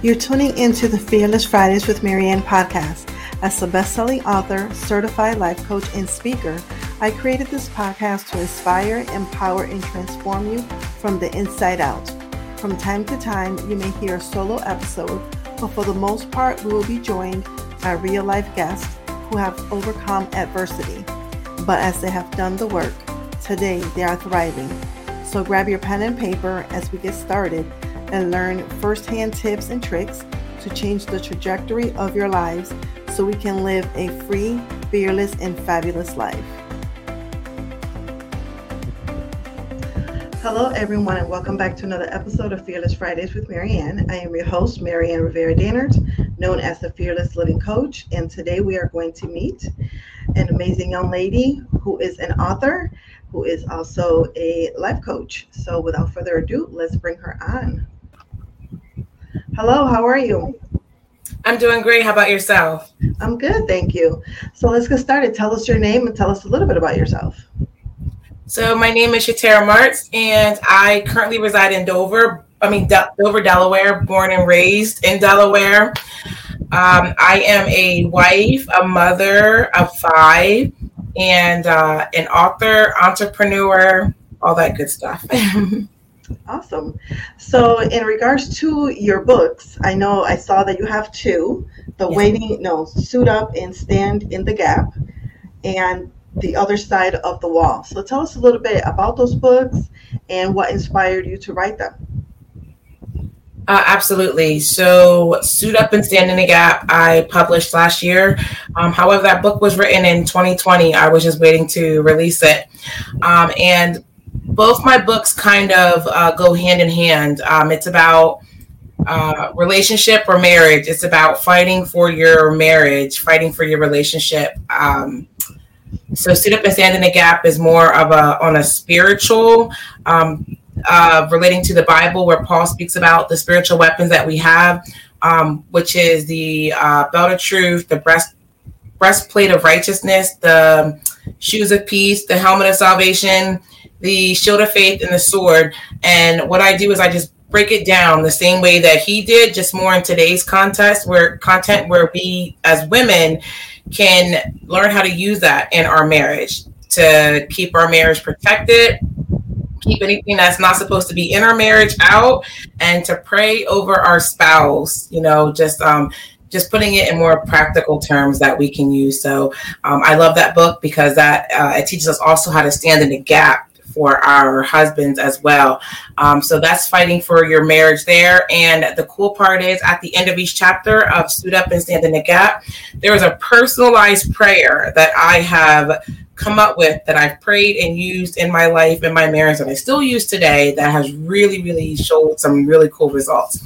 You're tuning into the Fearless Fridays with Maryann podcast. As a best-selling author, certified life coach, and speaker, I created this podcast to inspire, empower, and transform you from the inside out. From time to time, you may hear a solo episode, but for the most part, we will be joined by real-life guests who have overcome adversity. But as they have done the work, today they are thriving. So grab your pen and paper as we get started and learn firsthand tips and tricks to change the trajectory of your lives so we can live a free, fearless, and fabulous life. Hello, everyone, and welcome back to another episode of Fearless Fridays with Maryann. I am your host, Maryann Rivera Dannert, known as the Fearless Living Coach, and today we are going to meet an amazing young lady who is an author, who is also a life coach. So, without further ado, let's bring her on. Hello, how are you? I'm doing great. How about yourself? I'm good, thank you. So let's get started. Tell us your name and tell us a little bit about yourself. So my name is Shatera Martz, and I currently reside in Dover. I mean Dover, Delaware. Born and raised in Delaware. Um, I am a wife, a mother of five, and uh, an author, entrepreneur, all that good stuff. Awesome. So, in regards to your books, I know I saw that you have two The Waiting, no, Suit Up and Stand in the Gap, and The Other Side of the Wall. So, tell us a little bit about those books and what inspired you to write them. Uh, absolutely. So, Suit Up and Stand in the Gap, I published last year. Um, however, that book was written in 2020. I was just waiting to release it. Um, and both my books kind of uh, go hand in hand. Um, it's about uh, relationship or marriage. It's about fighting for your marriage, fighting for your relationship. Um, so, Suit Up and Stand in the Gap is more of a on a spiritual, um, uh, relating to the Bible, where Paul speaks about the spiritual weapons that we have, um, which is the uh, belt of truth, the breast breastplate of righteousness, the shoes of peace, the helmet of salvation, the shield of faith and the sword. And what I do is I just break it down the same way that he did, just more in today's contest where content where we as women can learn how to use that in our marriage to keep our marriage protected, keep anything that's not supposed to be in our marriage out, and to pray over our spouse, you know, just um just putting it in more practical terms that we can use. So um, I love that book because that uh, it teaches us also how to stand in the gap for our husbands as well. Um, so that's fighting for your marriage there. And the cool part is at the end of each chapter of Suit Up and Stand in the Gap, there is a personalized prayer that I have come up with that I've prayed and used in my life in my marriage that I still use today that has really, really showed some really cool results.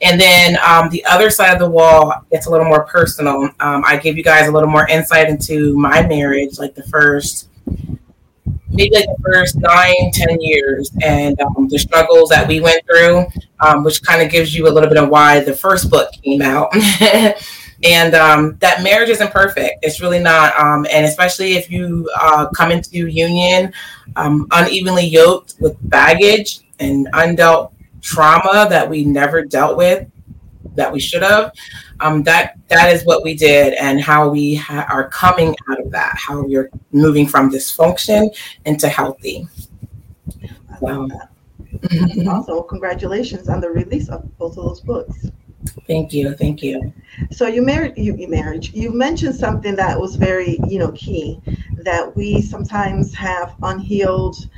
And then um, the other side of the wall gets a little more personal. Um, I give you guys a little more insight into my marriage, like the first maybe like the first nine, ten years, and um, the struggles that we went through, um, which kind of gives you a little bit of why the first book came out. and um, that marriage isn't perfect. It's really not. Um, and especially if you uh, come into union um, unevenly yoked with baggage and undealt trauma that we never dealt with, that we should have um, that that is what we did and how we ha- are coming out of that how you're moving from dysfunction into healthy. So. also congratulations on the release of both of those books. Thank you thank you. So you married you, you married you mentioned something that was very you know key that we sometimes have unhealed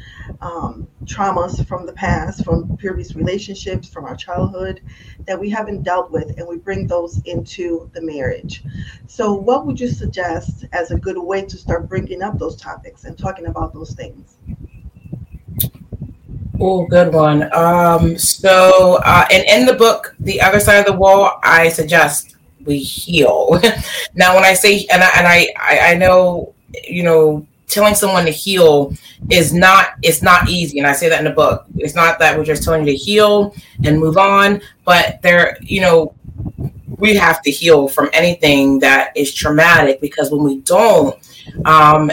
um, traumas from the past, from previous relationships, from our childhood that we haven't dealt with, and we bring those into the marriage. So, what would you suggest as a good way to start bringing up those topics and talking about those things? Oh, good one. Um, so, uh, and in the book, The Other Side of the Wall, I suggest we heal. now, when I say, and I, and I, I, I know, you know, telling someone to heal is not it's not easy. And i say that in the book. It's not that we're just telling you to heal and move on but there you know we have to heal from anything that is traumatic because when we don't um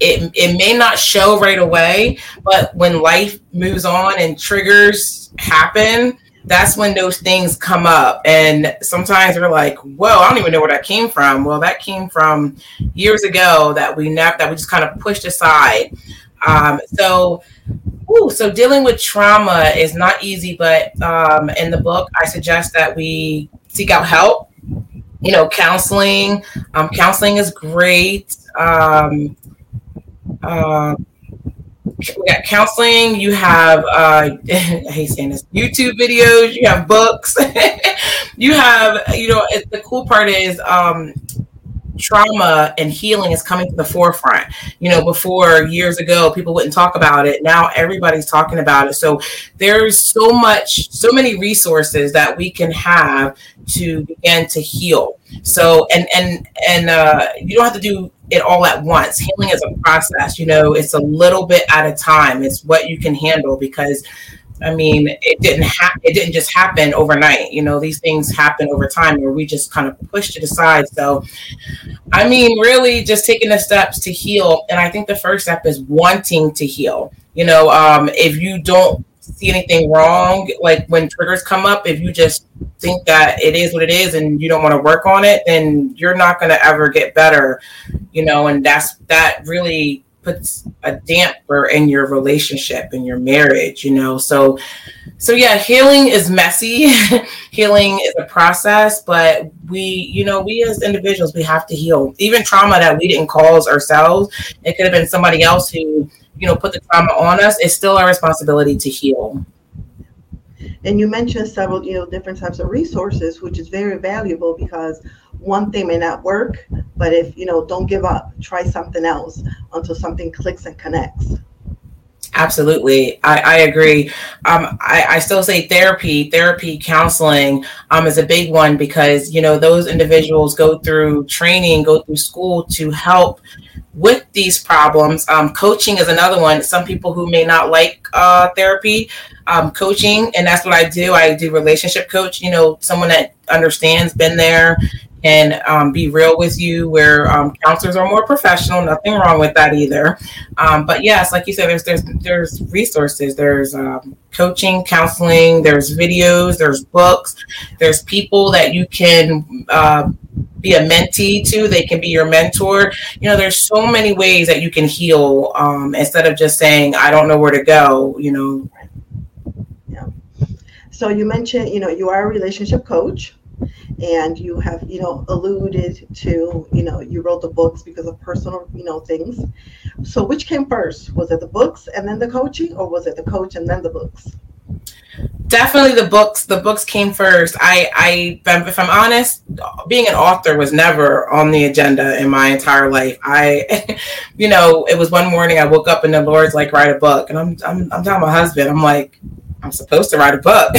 it, it may not show right away but when life moves on and triggers happen that's when those things come up. And sometimes we're like, whoa, I don't even know where that came from. Well, that came from years ago that we never, that we just kind of pushed aside. Um, so, ooh, so dealing with trauma is not easy, but um, in the book, I suggest that we seek out help. You know, counseling. Um, counseling is great. Um, uh, we got counseling. You have uh, I hate saying this. YouTube videos. You have books. you have you know it, the cool part is um, trauma and healing is coming to the forefront. You know, before years ago, people wouldn't talk about it. Now everybody's talking about it. So there's so much, so many resources that we can have to begin to heal. So and and and uh, you don't have to do it all at once. Healing is a process. You know, it's a little bit at a time. It's what you can handle because I mean, it didn't happen. It didn't just happen overnight. You know, these things happen over time, where we just kind of pushed it aside. So, I mean, really, just taking the steps to heal. And I think the first step is wanting to heal. You know, um, if you don't see anything wrong, like when triggers come up, if you just think that it is what it is and you don't want to work on it, then you're not going to ever get better. You know, and that's that really puts a damper in your relationship in your marriage you know? So so yeah healing is messy. Healing is a process but we you know we as individuals we have to heal. Even trauma that we didn't cause ourselves it could have been somebody else who you know put the trauma on us it's still our responsibility to heal. And you mentioned several you know different types of resources which is very valuable because one thing may not work, but if you know, don't give up. Try something else until something clicks and connects. Absolutely, I, I agree. Um, I, I, still say therapy, therapy, counseling um, is a big one because you know those individuals go through training, go through school to help with these problems. Um, coaching is another one. Some people who may not like uh, therapy, um, coaching, and that's what I do. I do relationship coach. You know, someone that understands, been there, and um, be real with you where um, counselors are more professional nothing wrong with that either. Um, but yes like you said there's there's there's resources. There's um, coaching counseling there's videos there's books there's people that you can uh, be a mentee to they can be your mentor. You know there's so many ways that you can heal um, instead of just saying i don't know where to go you know? Yeah. So you mentioned you know you are a relationship coach and you have you know alluded to you know you wrote the books because of personal you know things. So which came first? Was it the books and then the coaching or was it the coach and then the books? Definitely the books. The books came first. I i if i'm honest being an author was never on the agenda in my entire life. I you know it was one morning i woke up and the lord's like write a book. And i'm i'm, I'm telling my husband. I'm like i'm supposed to write a book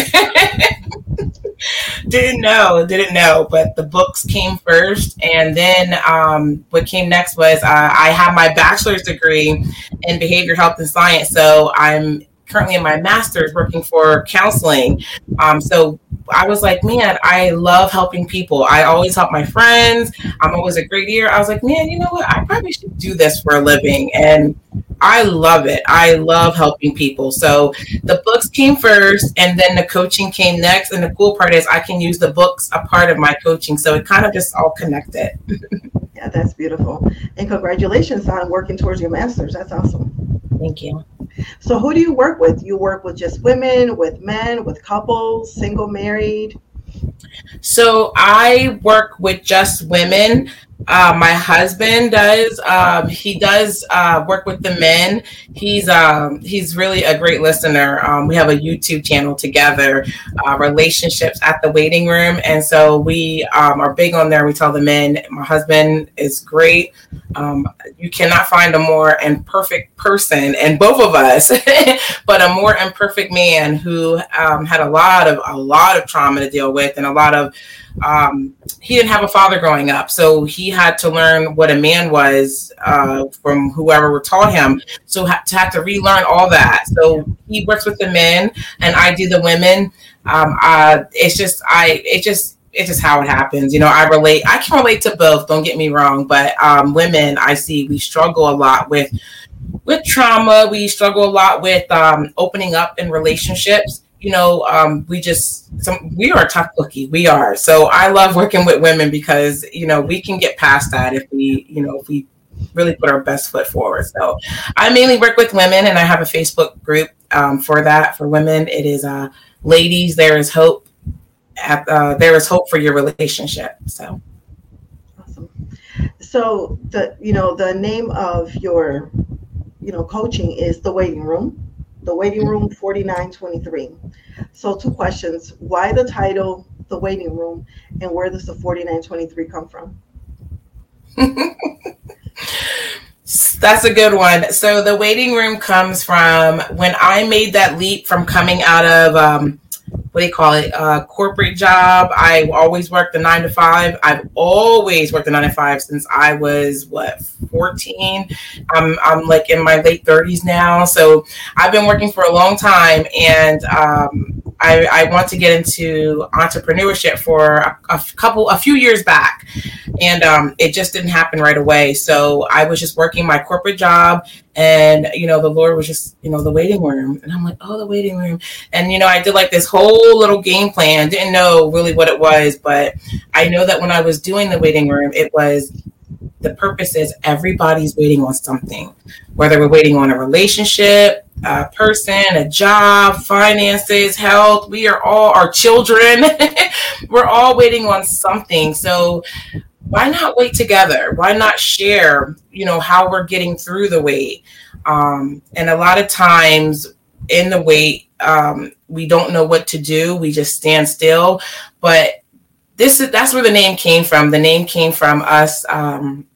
didn't know, didn't know, but the books came first, and then um, what came next was uh, I have my bachelor's degree in behavior health and science, so I'm currently in my master's working for counseling. Um, so I was like, man, I love helping people. I always help my friends. I'm always a great ear. I was like, man, you know what? I probably should do this for a living. And I love it. I love helping people. So the books came first and then the coaching came next. And the cool part is I can use the books a part of my coaching. So it kind of just all connected. yeah, that's beautiful. And congratulations on working towards your master's. That's awesome. Thank you. So who do you work with? You work with just women, with men, with couples, single, married? So I work with just women. Uh, my husband does. Um, he does uh, work with the men. He's um, he's really a great listener. Um, we have a YouTube channel together, uh, relationships at the waiting room, and so we um, are big on there. We tell the men, my husband is great. Um, you cannot find a more imperfect person, and both of us, but a more imperfect man who um, had a lot of a lot of trauma to deal with, and a lot of he didn't have a father growing up, so he had to learn what a man was uh, from whoever taught him. So ha- to have to relearn all that. So he works with the men, and I do the women. Um, uh, it's just I. It just it's just how it happens. You know, I relate. I can relate to both. Don't get me wrong, but um, women, I see we struggle a lot with with trauma. We struggle a lot with um, opening up in relationships you know, um, we just some we are tough cookie. We are. So I love working with women because you know we can get past that if we you know if we really put our best foot forward. So I mainly work with women, and I have a Facebook group um, for that for women. It is uh, ladies. There is hope. At, uh, there is hope for your relationship. So awesome. So the you know the name of your you know coaching is the waiting room the waiting room 4923 so two questions. Why the title the waiting room and where does the 4923 come from? That's a good one. So the waiting room comes from when I made that leap from coming out of um, what do you call it? Uh, corporate job. I always worked the nine to five. I've always worked the nine to five since I was what fourteen. I'm I'm like in my late thirties now, so I've been working for a long time, and um, I, I want to get into entrepreneurship for a, a couple, a few years back, and um, it just didn't happen right away. So I was just working my corporate job, and you know, the Lord was just, you know, the waiting room, and I'm like, oh, the waiting room, and you know, I did like this whole little game plan. Didn't know really what it was, but I know that when I was doing the waiting room, it was the purpose is everybody's waiting on something, whether we're waiting on a relationship, a person, a job, finances, health. We are all our children. we're all waiting on something. So why not wait together? Why not share, you know, how we're getting through the wait? Um, and a lot of times in the wait, um, we don't know what to do. We just stand still. But this is that's where the name came from. The name came from us um,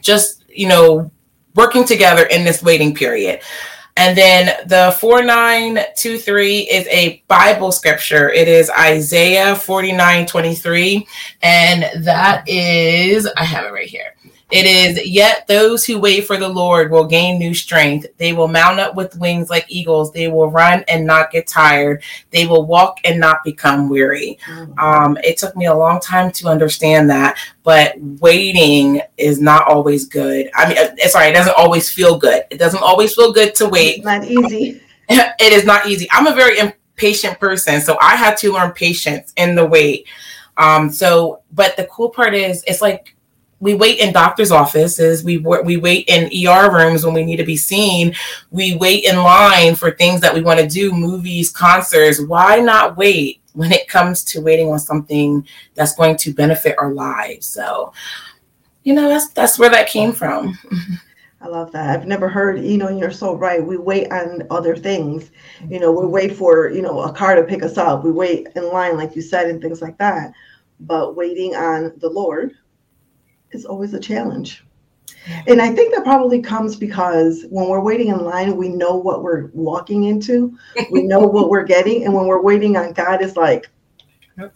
just, you know, working together in this waiting period. And then the 4923 is a Bible scripture. It is Isaiah 49 23. And that is, I have it right here. It is, yet those who wait for the Lord will gain new strength. They will mount up with wings like eagles. They will run and not get tired. They will walk and not become weary. Mm-hmm. Um, it took me a long time to understand that, but waiting is not always good. I mean, uh, sorry, it doesn't always feel good. It doesn't always feel good to wait. It's not easy. it is not easy. I'm a very impatient person, so I had to learn patience in the wait. Um, so, but the cool part is, it's like we wait in doctors' offices. We we wait in ER rooms when we need to be seen. We wait in line for things that we want to do, movies, concerts. Why not wait when it comes to waiting on something that's going to benefit our lives? So, you know, that's that's where that came from. I love that. I've never heard, you know, you're so right. We wait on other things. You know, we wait for, you know, a car to pick us up. We wait in line, like you said, and things like that. But waiting on the Lord, is always a challenge. And I think that probably comes because when we're waiting in line, we know what we're walking into, we know what we're getting. And when we're waiting on God, it's like,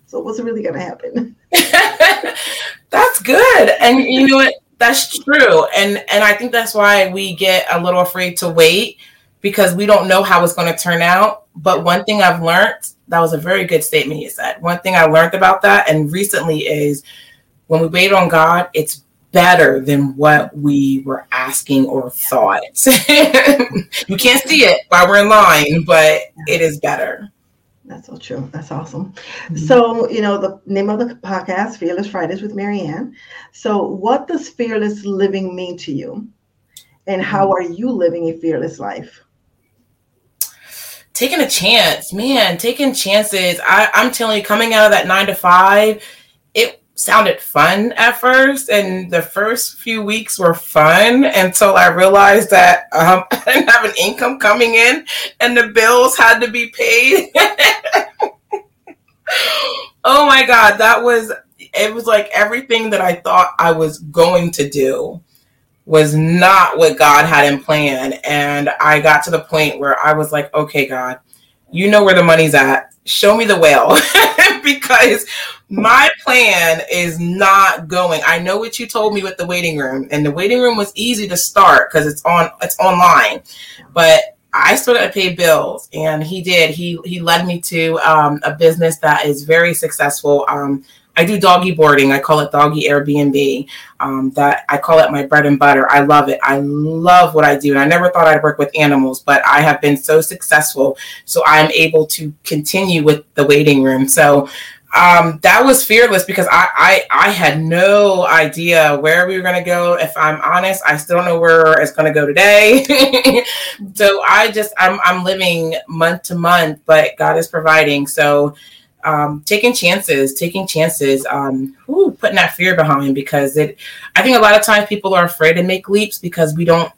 so what's really going to happen? that's good. And you know what? That's true. And and I think that's why we get a little afraid to wait because we don't know how it's going to turn out. But one thing I've learned, that was a very good statement you said. One thing I learned about that and recently is when we wait on God, it's better than what we were asking or thought. you can't see it while we're in line, but it is better. That's so true. That's awesome. Mm-hmm. So, you know, the name of the podcast, Fearless Fridays with Maryann. So, what does fearless living mean to you? And how mm-hmm. are you living a fearless life? Taking a chance, man, taking chances. I, I'm telling you, coming out of that nine to five, sounded fun at first, and the first few weeks were fun until I realized that um, I didn't have an income coming in, and the bills had to be paid. oh my god, that was it was like everything that I thought I was going to do was not what God had in plan. And I got to the point where I was like, okay, God, you know where the money's at. Show me the whale because my plan is not going. I know what you told me with the waiting room, and the waiting room was easy to start because it's on it's online, but I started to pay bills, and he did. He he led me to um, a business that is very successful. Um, I do doggy boarding. I call it doggy Airbnb. Um, that I call it my bread and butter. I love it. I love what I do. And I never thought I'd work with animals, but I have been so successful. So I'm able to continue with the waiting room. So um, that was fearless because I, I I had no idea where we were gonna go. If I'm honest, I still don't know where it's gonna go today. so I just I'm I'm living month to month, but God is providing. So um, taking chances, taking chances, um, ooh, putting that fear behind because it. I think a lot of times people are afraid to make leaps because we don't,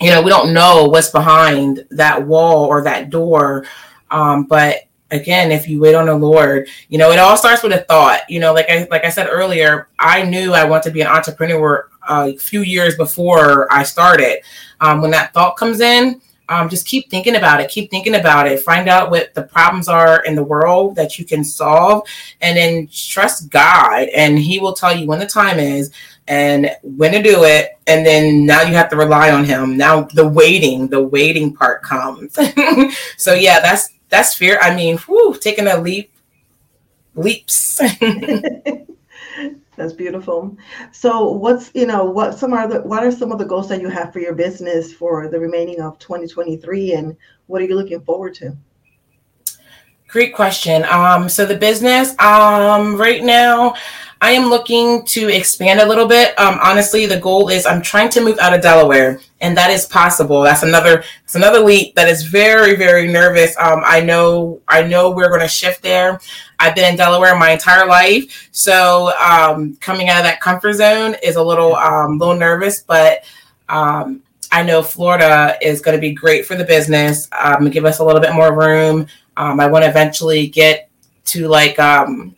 you know, we don't know what's behind that wall or that door. Um, but again, if you wait on the Lord, you know, it all starts with a thought. You know, like I like I said earlier, I knew I wanted to be an entrepreneur uh, a few years before I started. Um, when that thought comes in, um, just keep thinking about it. Keep thinking about it. Find out what the problems are in the world that you can solve, and then trust God, and He will tell you when the time is and when to do it. And then now you have to rely on Him. Now the waiting, the waiting part comes. so yeah, that's that's fear. I mean, whew, taking a leap, leaps. That's beautiful. So, what's you know what some are the what are some of the goals that you have for your business for the remaining of 2023, and what are you looking forward to? Great question. Um, so the business, um, right now, I am looking to expand a little bit. Um, honestly, the goal is I'm trying to move out of Delaware, and that is possible. That's another it's another leap that is very very nervous. Um, I know I know we're going to shift there. I've been in Delaware my entire life, so um, coming out of that comfort zone is a little um, little nervous, but. Um, I know Florida is going to be great for the business. Um, give us a little bit more room. Um, I want to eventually get to like um,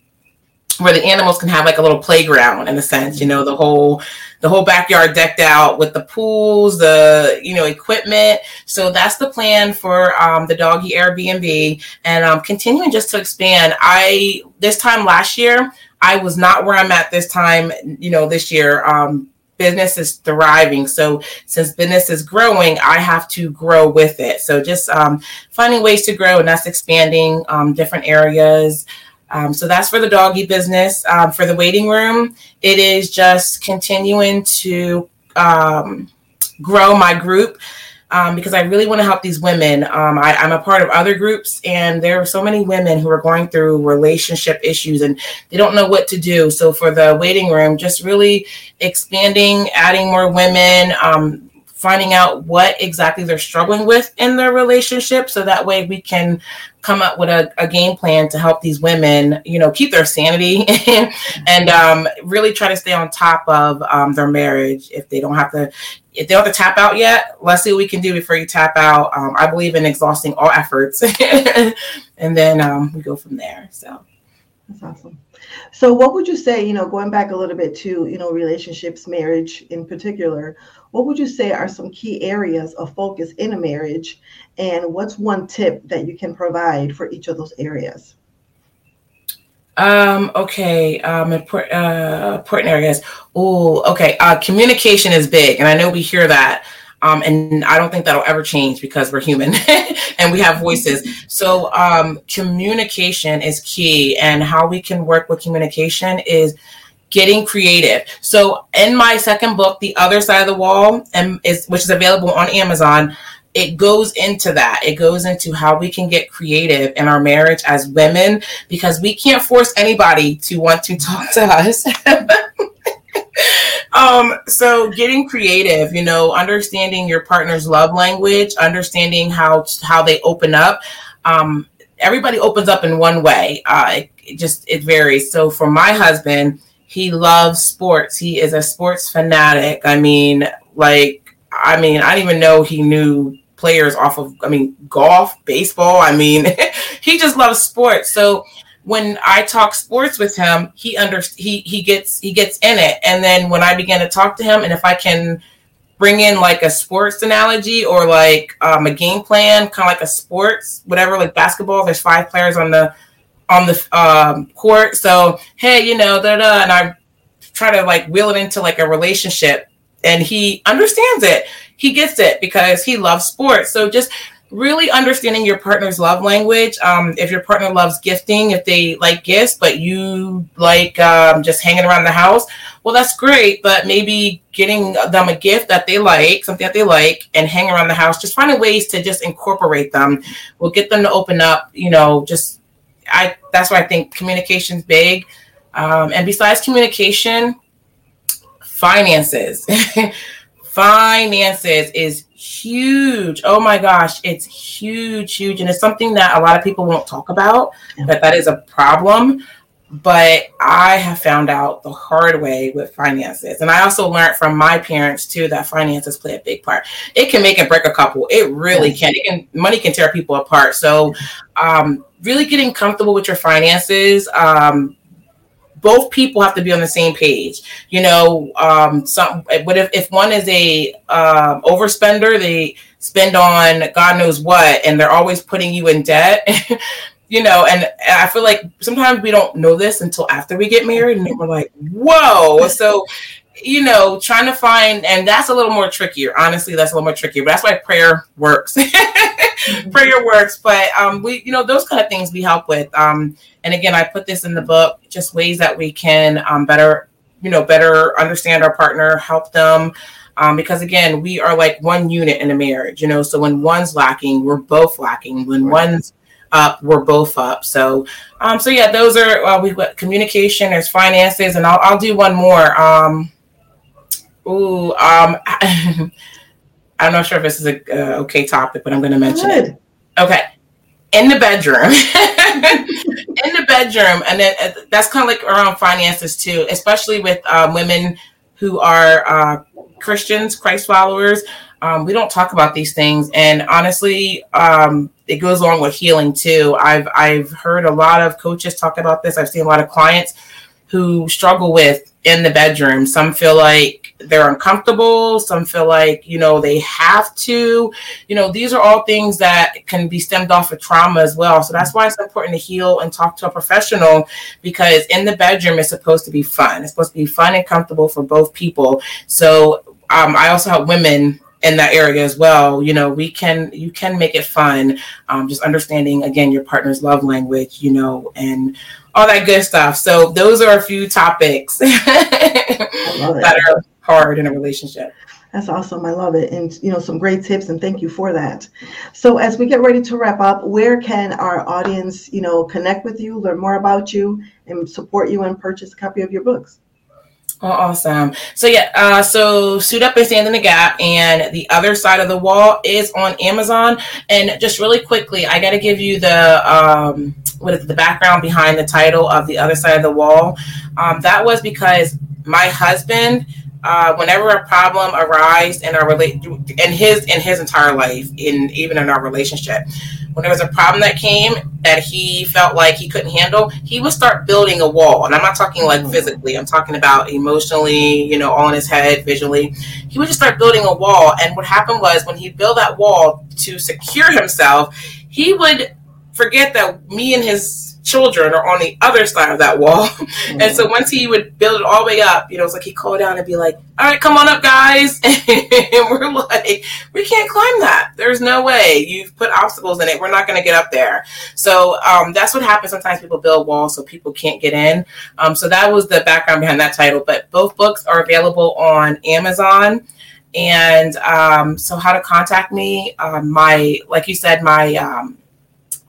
where the animals can have like a little playground in a sense you know the whole the whole backyard decked out with the pools the you know equipment. So that's the plan for um, the doggy airbnb. And um, continuing just to expand i this time last year i was not where i'm at this time you know this year. Um, business is thriving. So since business is growing i have to grow with it. So just um, finding ways to grow and that's expanding um, different areas um, so that's for the doggy business. Um, for the waiting room, it is just continuing to um, grow my group um, because I really want to help these women. Um, I, am a part of other groups, and there are so many women who are going through relationship issues and they don't know what to do. So for the waiting room, just really expanding, adding more women um, finding out what exactly they're struggling with in their relationship so that way we can come up with a, a game plan to help these women you know keep their sanity and um, really try to stay on top of um, their marriage. If they don't have to if they don't have to tap out yet let's see what we can do before you tap out. Um, i believe in exhausting all efforts. And then um, we go from there so. That's awesome. So what would you say you know going back a little bit to you know relationships marriage in particular what would you say are some key areas of focus in a marriage? And what's one tip that you can provide for each of those areas? Um, okay. Um, important, uh, important areas. Oh, okay. Uh, communication is big. And I know we hear that. Um, and I don't think that'll ever change because we're human and we have voices. So, um, communication is key, and how we can work with communication is getting creative. So in my second book, The Other Side of the Wall, and is which is available on Amazon, it goes into that. It goes into how we can get creative in our marriage as women because we can't force anybody to want to talk to us. um so getting creative you know understanding your partner's love language understanding how how they open up um everybody opens up in one way uh it, it just it varies so for my husband he loves sports. He is a sports fanatic. I mean, like, I mean, I didn't even know he knew players off of, I mean, golf, baseball. I mean, he just loves sports. So when I talk sports with him, he under he he gets he gets in it. And then when I begin to talk to him, and if I can bring in like a sports analogy or like um, a game plan, kind of like a sports, whatever, like basketball, there's five players on the on the um, court. So hey, you know, da da, and I try to like wheel it into like a relationship, and he understands it. He gets it because he loves sports. So just really understanding your partner's love language. Um, if your partner loves gifting, if they like gifts, but you like um, just hanging around the house, well, that's great. But maybe getting them a gift that they like, something that they like, and hang around the house, just finding ways to just incorporate them will get them to open up. You know, just I. That's why I think communication's big. Um, and besides communication, finances. finances is huge. Oh my gosh, it's huge, huge. And it's something that a lot of people won't talk about, but that is a problem. But I have found out the hard way with finances. And I also learned from my parents too that finances play a big part. It can make and break a couple. It really can. It can money can tear people apart. So um, really getting comfortable with your finances. Um, both people have to be on the same page. You know, um, some but if, if one is a uh, overspender, they spend on God knows what, and they're always putting you in debt. you know, and I feel like sometimes we don't know this until after we get married, and we're like, "Whoa!" So, you know, trying to find, and that's a little more trickier. Honestly, that's a little more trickier. But that's why prayer works. prayer works. But um, we, you know, those kind of things we help with. Um, and again, I put this in the book, just ways that we can um, better, you know, better understand our partner, help them. Um, because again, we are like one unit in a marriage, you know. So when one's lacking, we're both lacking. When right. one's up, we're both up. So, um, so yeah, those are uh, we've got communication. There's finances, and I'll I'll do one more. Um, ooh, um, I'm not sure if this is a uh, okay topic, but I'm going to mention Good. it. Okay, in the bedroom, in the bedroom, and then uh, that's kind of like around finances too, especially with uh, women who are uh, Christians, Christ followers. Um, we don't talk about these things, and honestly, um, it goes along with healing too. I've I've heard a lot of coaches talk about this. I've seen a lot of clients who struggle with in the bedroom. Some feel like they're uncomfortable. Some feel like, you know, they have to. You know, these are all things that can be stemmed off of trauma as well. So that's why it's important to heal and talk to a professional because in the bedroom, it's supposed to be fun. It's supposed to be fun and comfortable for both people. So um, I also help women in that area as well you know we can you can make it fun um, just understanding again your partner's love language you know and all that good stuff so those are a few topics that are hard in a relationship that's awesome. I love it. And, you know, some great tips and thank you for that. So as we get ready to wrap up, where can our audience, you know, connect with you, learn more about you and support you and purchase a copy of your books? Oh, awesome. So yeah, uh, so suit up and stand in the gap, and the other side of the wall is on Amazon. And just really quickly, I got to give you the um, what is the background behind the title of the other side of the wall. Um, that was because my husband uh, whenever a problem arises in our relate in his in his entire life, in even in our relationship, when there was a problem that came that he felt like he couldn't handle, he would start building a wall. And I'm not talking like mm. physically; I'm talking about emotionally, you know, all in his head, visually. He would just start building a wall. And what happened was when he built that wall to secure himself, he would forget that me and his children are on the other side of that wall. Mm-hmm. And so once he would build it all the way up, you know, it's like he'd call down and be like, all right, come on up, guys. and we're like, we can't climb that. There's no way. You've put obstacles in it. We're not going to get up there. So um, that's what happens. Sometimes people build walls so people can't get in. Um, so that was the background behind that title. But both books are available on Amazon. And um, so, how to contact me? Um, my, like you said, my um,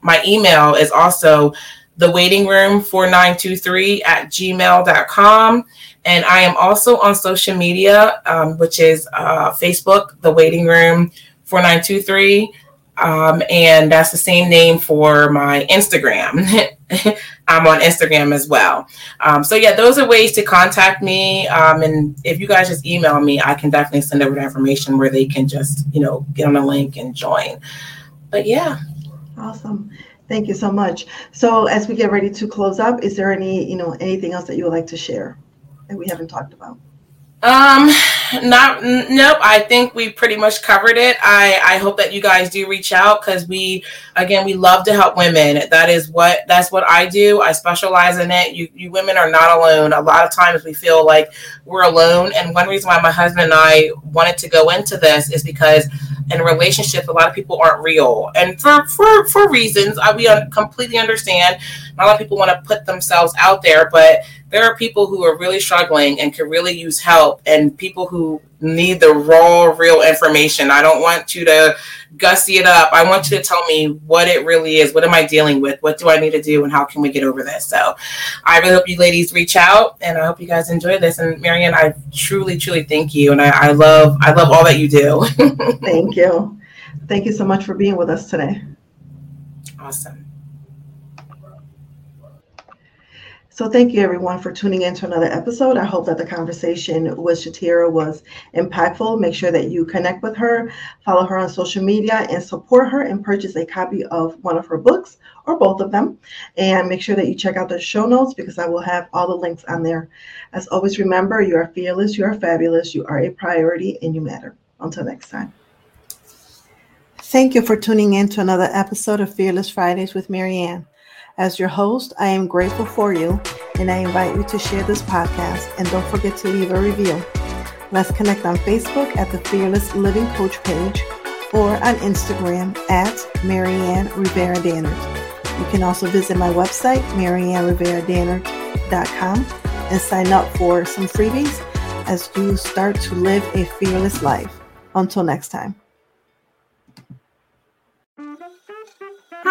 my email is also the waiting room 4923 at gmail.com. And I am also on social media, um, which is uh, Facebook, the waiting room 4923. Um, and that's the same name for my Instagram. I'm on Instagram as well. Um, so yeah, those are ways to contact me. Um, and if you guys just email me, I can definitely send over the information where they can just, you know, get on a link and join. But yeah. Awesome. Thank you so much. So as we get ready to close up, is there any, you know, anything else that you would like to share that we haven't talked about? Um, not nope. I think we pretty much covered it. I I hope that you guys do reach out because we again we love to help women. That is what that's what I do. I specialize in it. You you women are not alone. A lot of times we feel like we're alone, and one reason why my husband and I wanted to go into this is because and relationships, a lot of people aren't real. And for, for, for reasons, I, we completely understand. Not a lot of people want to put themselves out there, but there are people who are really struggling and could really use help and people who need the raw real information. I don't want you to gussy it up. I want you to tell me what it really is. What am i dealing with? What do i need to do? And how can we get over this? So i really hope you ladies reach out and i hope you guys enjoy this. And maryann i truly truly thank you and i, I love i love all that you do. Thank you. Thank you so much for being with us today. Awesome So thank you everyone for tuning in to another episode. I hope that the conversation with Shatera was impactful. Make sure that you connect with her, follow her on social media, and support her and purchase a copy of one of her books or both of them. And make sure that you check out the show notes because I will have all the links on there. As always, remember you are fearless, you are fabulous, you are a priority, and you matter. Until next time. Thank you for tuning in to another episode of Fearless Fridays with Maryann. As your host, I am grateful for you and I invite you to share this podcast and don't forget to leave a review. Let's connect on Facebook at the Fearless Living Coach page or on Instagram at Maryann Rivera Dannert. You can also visit my website, maryannrivera.com, and sign up for some freebies as you start to live a fearless life. Until next time.